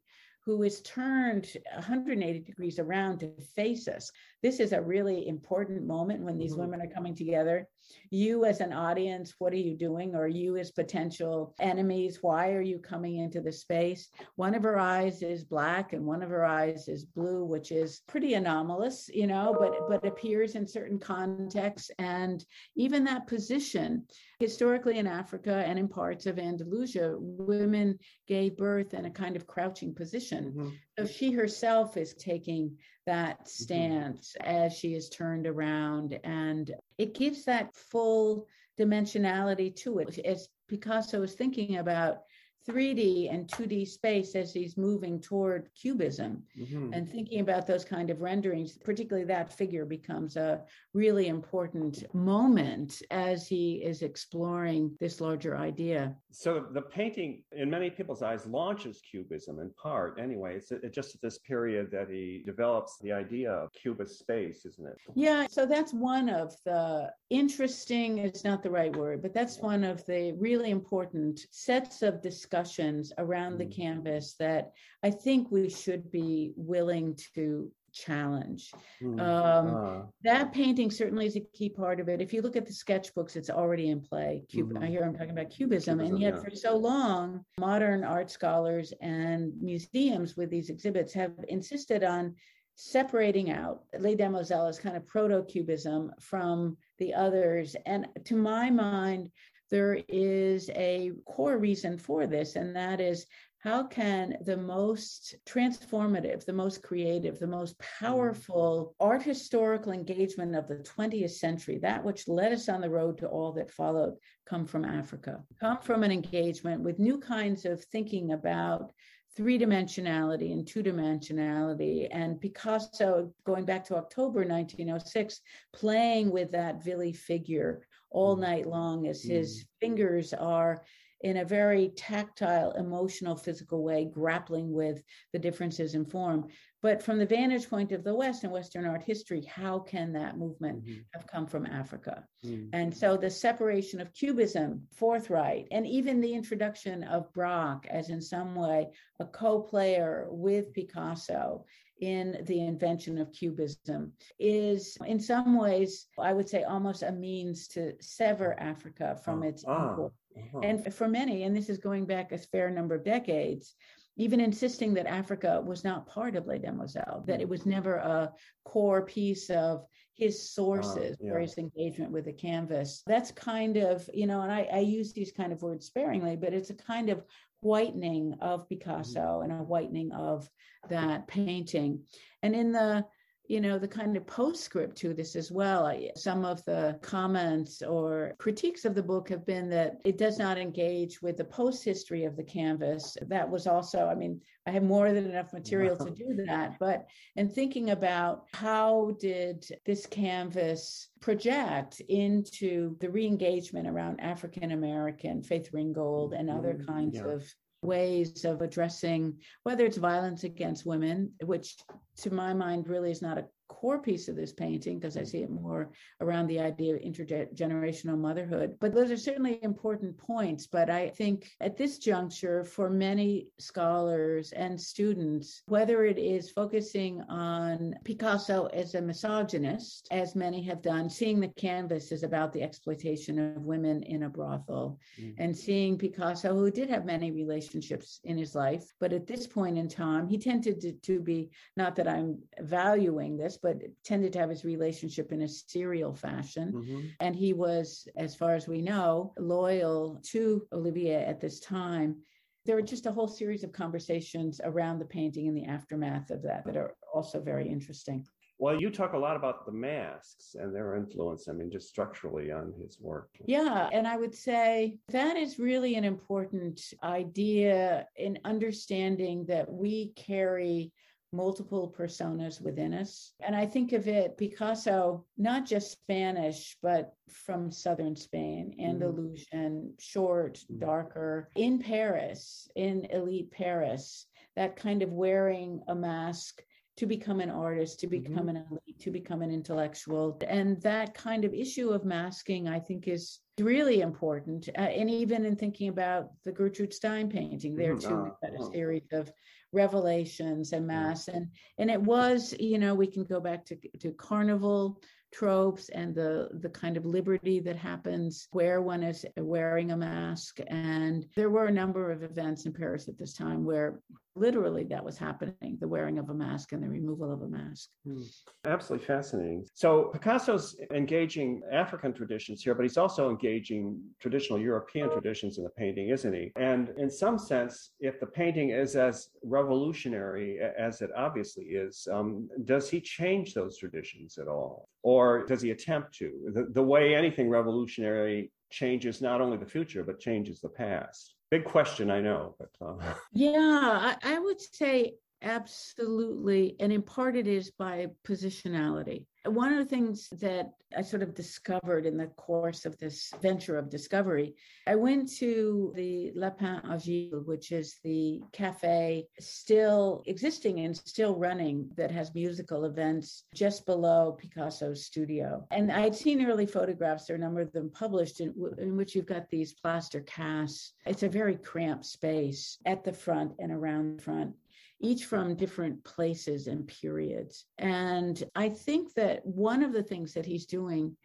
who is turned 180 degrees around to face us. This is a really important moment when these mm-hmm. women are coming together. You, as an audience, what are you doing? Or you, as potential enemies, why are you coming into the space? One of her eyes is black and one of her eyes is blue, which is pretty anomalous, you know, but but appears in certain contexts. And even that position, historically in Africa and in parts of Andalusia, women gave birth in a kind of crouching position. Mm-hmm. So she herself is taking that mm-hmm. stance mm-hmm. as she is turned around. And it gives that full dimensionality to it. As Picasso is thinking about 3D and 2D space as he's moving toward cubism mm-hmm. and thinking about those kind of renderings, particularly that figure becomes a really important moment as he is exploring this larger idea. So the painting, in many people's eyes, launches cubism in part. Anyway, it's, it's just at this period that he develops the idea of cubist space, isn't it? Yeah. So that's one of the interesting, is not the right word, but that's one of the really important sets of discussions around the mm. canvas that I think we should be willing to challenge. Mm. Um, uh. That painting certainly is a key part of it. If you look at the sketchbooks, it's already in play. Cub- mm-hmm. I hear I'm talking about cubism, cubism and yet yeah. for so long, modern art scholars and museums with these exhibits have insisted on separating out Les Demoiselles as kind of proto-cubism from the others. And to my mind, there is a core reason for this, and that is how can the most transformative, the most creative, the most mm-hmm. powerful art historical engagement of the 20th century, that which led us on the road to all that followed, come from Africa? Come from an engagement with new kinds of thinking about three dimensionality and two dimensionality. And Picasso, going back to October 1906, playing with that Vili figure all mm-hmm. night long as his mm. fingers are in a very tactile, emotional, physical way, grappling with the differences in form. But from the vantage point of the West and Western art history, how can that movement mm-hmm. have come from Africa? Mm-hmm. And so the separation of Cubism, forthright, and even the introduction of Braque as in some way a co player with Picasso in the invention of Cubism is, in some ways, I would say, almost a means to sever Africa from its ah. Uh-huh. And for many, and this is going back a fair number of decades, even insisting that Africa was not part of Les Demoiselles, that it was never a core piece of his sources uh, yeah. for his engagement with the canvas. That's kind of, you know, and I, I, use these kind of words sparingly, but it's a kind of whitening of Picasso mm-hmm. and a whitening of that painting. And in the you know, the kind of postscript to this as well. Some of the comments or critiques of the book have been that it does not engage with the post history of the canvas. That was also, I mean, I have more than enough material to do that. But in thinking about how did this canvas project into the re-engagement around African American, Faith Ringgold, and other mm-hmm. kinds yeah. of ways of addressing whether it's violence against women, which to my mind really is not a core piece of this painting because I see it more around the idea of intergenerational motherhood. But those are certainly important points. But I think at this juncture, for many scholars and students, whether it is focusing on Picasso as a misogynist, as many have done, seeing the canvas is about the exploitation of women in a brothel, mm. and seeing Picasso, who did have many relationships in his life, but at this point in time, he tended to, to be, not that I'm valuing this, but tended to have his relationship in a serial fashion. Mm-hmm. And he was, as far as we know, loyal to Olivier at this time. There were just a whole series of conversations around the painting and the aftermath of that that are also very interesting. Well, you talk a lot about the masks and their influence, I mean, just structurally on his work. Yeah. And I would say that is really an important idea in understanding that we carry multiple personas within us. And I think of it, Picasso, not just Spanish, but from southern Spain, mm-hmm. Andalusian, short, mm-hmm. darker, in Paris, in elite Paris, that kind of wearing a mask to become an artist, to become mm-hmm. an elite, to become an intellectual. And that kind of issue of masking, I think, is really important. Uh, and even in thinking about the Gertrude Stein painting, there mm-hmm. too, we've got a series of revelations and mass and and it was you know we can go back to to carnival tropes and the the kind of liberty that happens where one is wearing a mask. And there were a number of events in Paris at this time where literally that was happening the wearing of a mask and the removal of a mask. Hmm. absolutely fascinating. So picasso's engaging african traditions here but he's also engaging traditional european traditions in the painting isn't he? And in some sense if the painting is as revolutionary as it obviously is um, does he change those traditions at all? Or does he attempt to? The, the way anything revolutionary changes not only the future but changes the past big question, I know, but uh... yeah, I, I would say absolutely, and in part it is by positionality. One of the things that I sort of discovered in the course of this venture of discovery, I went to the Lapin Agile, which is the cafe still existing and still running that has musical events just below Picasso's studio. And I'd seen early photographs, there are a number of them published, in, in which you've got these plaster casts. It's a very cramped space at the front and around the front each from different places and periods. And I think that one of the things that he's doing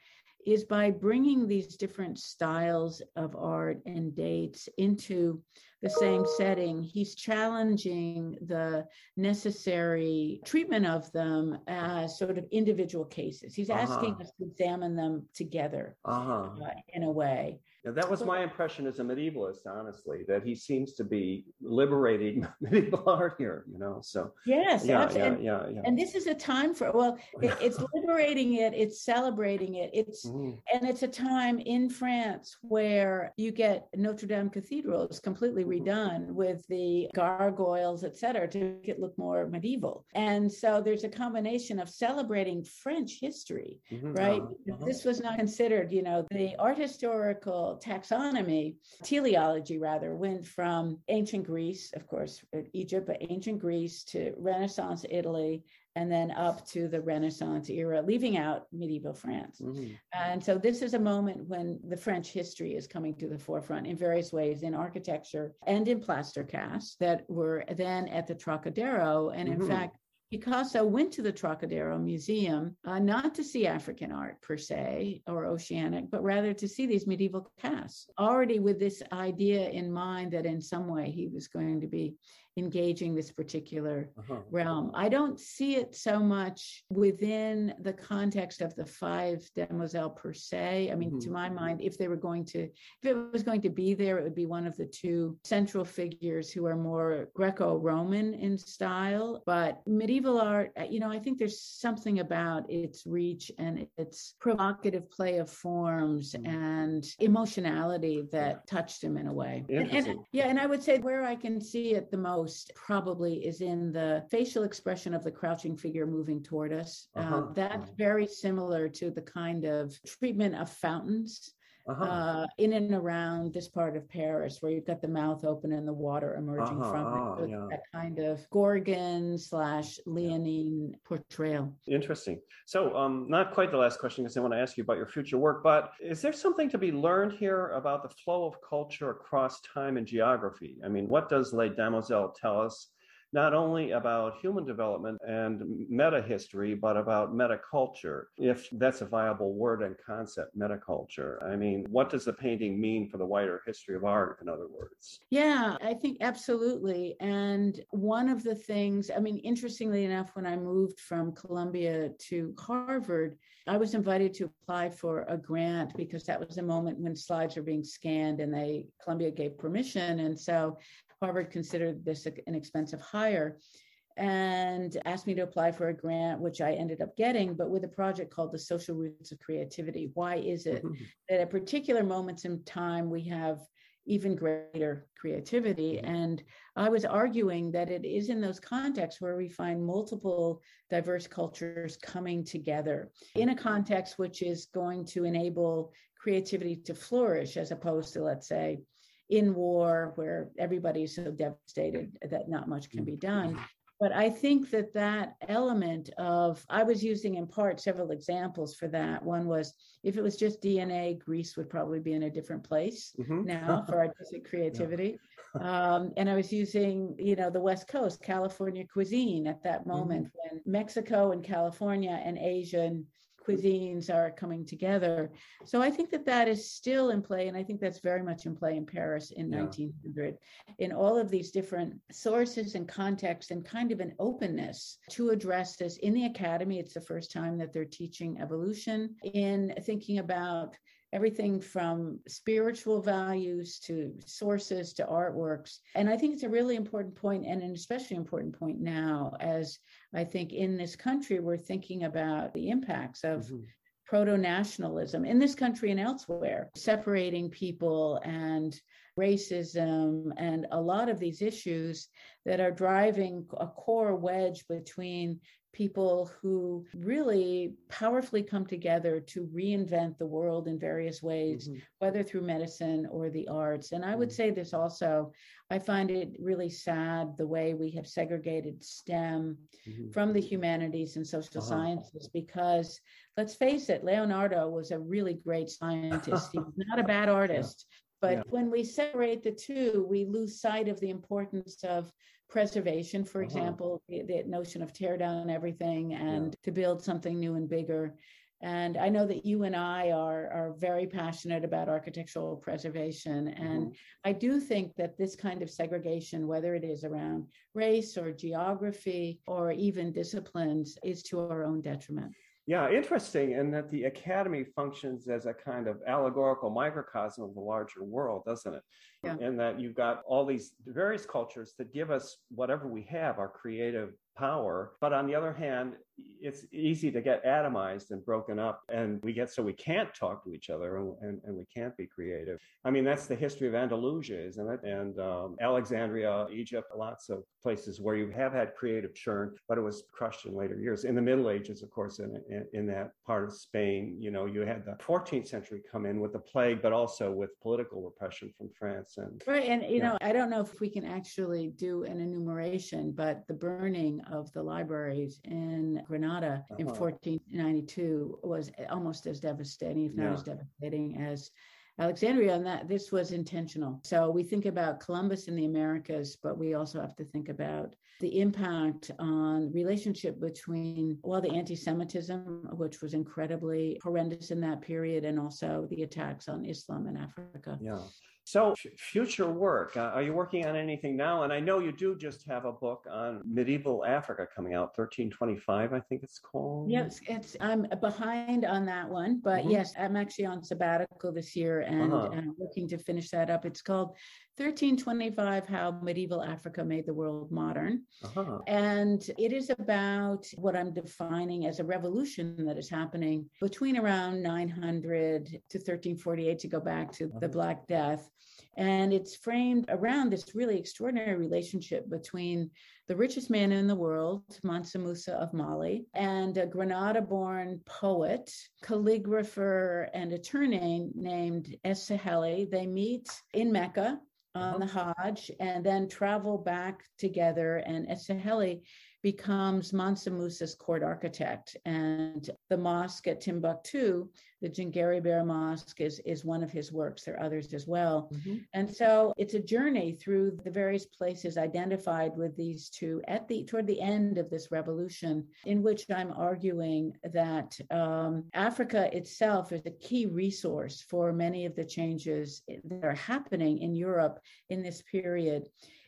is by bringing these different styles of art and dates into the same setting, he's challenging the necessary treatment of them as sort of individual cases. He's asking uh-huh. us to examine them together uh-huh. uh, in a way. Now, that was my impression as a medievalist, honestly, that he seems to be liberating medieval art here, you know. So yes, yeah, yeah, yeah, yeah, And this is a time for well, it, it's liberating it, it's celebrating it, it's mm-hmm. and it's a time in France where you get Notre Dame Cathedral is completely redone with the gargoyles, et cetera, to make it look more medieval. And so there's a combination of celebrating French history, mm-hmm. right? Uh-huh. This was not considered, you know, the art historical taxonomy, teleology rather, went from ancient Greece, of course, Egypt, but ancient Greece to Renaissance Italy and then up to the Renaissance era, leaving out medieval France. Mm-hmm. And so this is a moment when the French history is coming to the forefront in various ways in architecture and in plaster casts that were then at the Trocadero. And in mm-hmm. fact, Picasso went to the Trocadero Museum uh, not to see African art per se or oceanic, but rather to see these medieval casts, already with this idea in mind that in some way he was going to be engaging this particular uh-huh. realm. I don't see it so much within the context of the five demoiselles per se. I mean, mm-hmm. to my mind, if they were going to, if it was going to be there, it would be one of the two central figures who are more Greco Roman in style. But medieval art, uh, you know, I think there's something about its reach and its provocative play of forms mm-hmm. and emotionality that touched him in a way. And, and, yeah, and I would say where I can see it the most most probably is in the facial expression of the crouching figure moving toward us. Uh-huh. Uh, that's very similar to the kind of treatment of fountains uh-huh. uh, in and around this part of Paris, where you've got the mouth open and the water emerging uh-huh. from it. Ah, so yeah. That kind of Gorgon slash Leonine portrayal. Interesting. So, um, not quite the last question because I want to ask you about your future work, but is there something to be learned here about the flow of culture across time and geography? I mean, what does Les Demoiselles tell us not only about human development and meta history, but about metaculture, if that's a viable word and concept, metaculture. I mean, what does the painting mean for the wider history of art, in other words? Yeah, I think absolutely. And one of the things, I mean, interestingly enough, when I moved from Columbia to Harvard, I was invited to apply for a grant because that was a moment when slides were being scanned and they Columbia gave permission. And so Harvard considered this an expensive hire and asked me to apply for a grant, which I ended up getting, but with a project called the Social Roots of Creativity. Why is it mm-hmm. that at particular moments in time we have even greater creativity? Mm-hmm. And I was arguing that it is in those contexts where we find multiple diverse cultures coming together in a context which is going to enable creativity to flourish as opposed to, let's say, in war where everybody's so devastated that not much can be done. But I think that that element of, I was using in part several examples for that. One was if it was just DNA, Greece would probably be in a different place mm-hmm. now for artistic creativity. Yeah. um, and I was using, you know, the West Coast, California cuisine at that mm-hmm. moment mm-hmm. when Mexico and California and Asian cuisines are coming together. So I think that that is still in play. And I think that's very much in play in Paris in yeah. 1900, in all of these different sources and contexts and kind of an openness to address this. In the academy, it's the first time that they're teaching evolution in thinking about everything from spiritual values to sources to artworks. And I think it's a really important point and an especially important point now as I think in this country we're thinking about the impacts of mm-hmm. proto nationalism in this country and elsewhere, separating people and racism and a lot of these issues that are driving a core wedge between people who really powerfully come together to reinvent the world in various ways, mm-hmm. whether through medicine or the arts. And I would mm-hmm. say this also I find it really sad the way we have segregated STEM mm-hmm. from the humanities and social uh-huh. sciences because let's face it, Leonardo was a really great scientist. he was not a bad artist. Yeah. But yeah. when we separate the two, we lose sight of the importance of preservation, for uh-huh. example, the, the, notion of tear down everything and yeah. to build something new and bigger. And I know that you and I are, are very passionate about architectural preservation. And mm-hmm. I do think that this kind of segregation, whether it is around race or geography or even disciplines, is to our own detriment. Yeah, interesting, in that the academy functions as a kind of allegorical microcosm of the larger world, doesn't it? Yeah. And that you've got all these various cultures that give us whatever we have, our creative power. But on the other hand, it's easy to get atomized and broken up and we get so we can't talk to each other and, and, and we can't be creative. I mean that's the history of andalusia isn't it? And um, alexandria egypt lots of places where you have had creative churn but it was crushed in later years. In the middle ages of course in, in, in that part of spain you know you had the 14th century come in with the plague but also with political repression from france and right and you yeah. know i don't know if we can actually do an enumeration but the burning of the libraries in Granada uh-huh. in 1492 was almost as devastating, if not yeah. as devastating as Alexandria, and that this was intentional. So we think about Columbus in the Americas, but we also have to think about the impact on relationship between well the anti-Semitism, which was incredibly horrendous in that period, and also the attacks on Islam in Africa. Yeah. So, f- future work. Uh, are you working on anything now? And I know you do just have a book on medieval Africa coming out, 1325, I think it's called. Yes, it's I'm behind on that one, but mm-hmm. yes, I'm actually on sabbatical this year and uh-huh. I'm looking to finish that up. It's called 1325 How Medieval Africa Made the World Modern. Uh-huh. And it is about what I'm defining as a revolution that is happening between around 900 to 1348 to go back to uh-huh. the Black Death. And it's framed around this really extraordinary relationship between the richest man in the world, Mansa Musa of Mali, and a Granada born poet, calligrapher, and attorney named Es Saheli. They meet in Mecca Uh-huh. on the Hajj and then travel back together. And Es Saheli becomes Mansa Musa's court architect. And the mosque at Timbuktu, the Djinguereber Mosque, is, is one of his works. There are others as well. Mm-hmm. And so it's a journey through the various places identified with these two at the toward the end of this revolution, in which I'm arguing that um, Africa itself is a key resource for many of the changes that are happening in Europe in this period.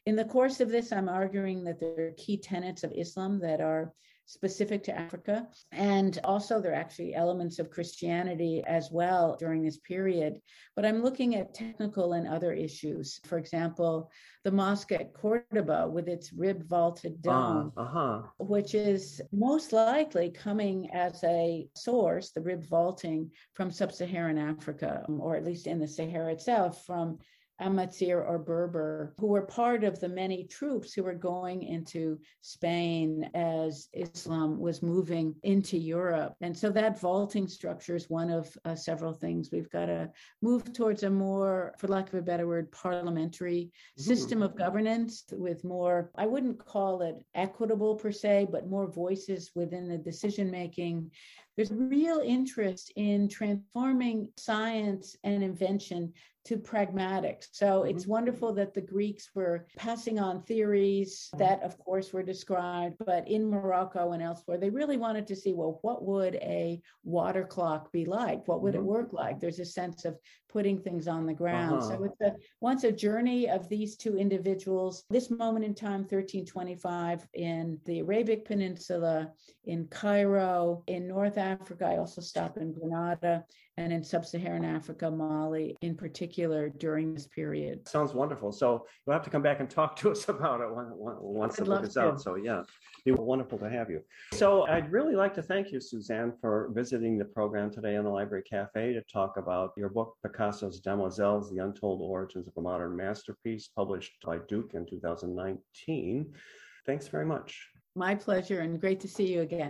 In the course of this, I'm arguing that there are key tenets of Islam that are specific to Africa. And also, there are actually elements of Christianity as well during this period. But I'm looking at technical and other issues. For example, the mosque at Cordoba with its rib vaulted ah, dome, uh, uh-huh. which is most likely coming as a source, the rib vaulting from sub Saharan Africa, or at least in the Sahara itself, from Amazigh or Berber, who were part of the many troops who were going into Spain as Islam was moving into Europe. And so that vaulting structure is one of uh, several things. We've got to move towards a more, for lack of a better word, parliamentary mm-hmm. system of governance with more, I wouldn't call it equitable per se, but more voices within the decision making there's real interest in transforming science and invention to pragmatics. So mm-hmm. it's wonderful that the Greeks were passing on theories that, of course, were described, but in Morocco and elsewhere, they really wanted to see well, what would a water clock be like? What would mm-hmm. it work like? There's a sense of putting things on the ground. Uh-huh. So it's a once a journey of these two individuals. This moment in time, 1325, in the Arabic Peninsula, in Cairo, in North Africa. I also stop in Granada and in sub-Saharan Africa, Mali in particular during this period. Sounds wonderful. So you'll have to come back and talk to us about it once the book is out. So yeah, it'd be wonderful to have you. So I'd really like to thank you, Suzanne, for visiting the program today in the Library Cafe to talk about your book, Picasso's Demoiselles, The Untold Origins of a Modern Masterpiece, published by Duke in 2019. Thanks very much. My pleasure and great to see you again.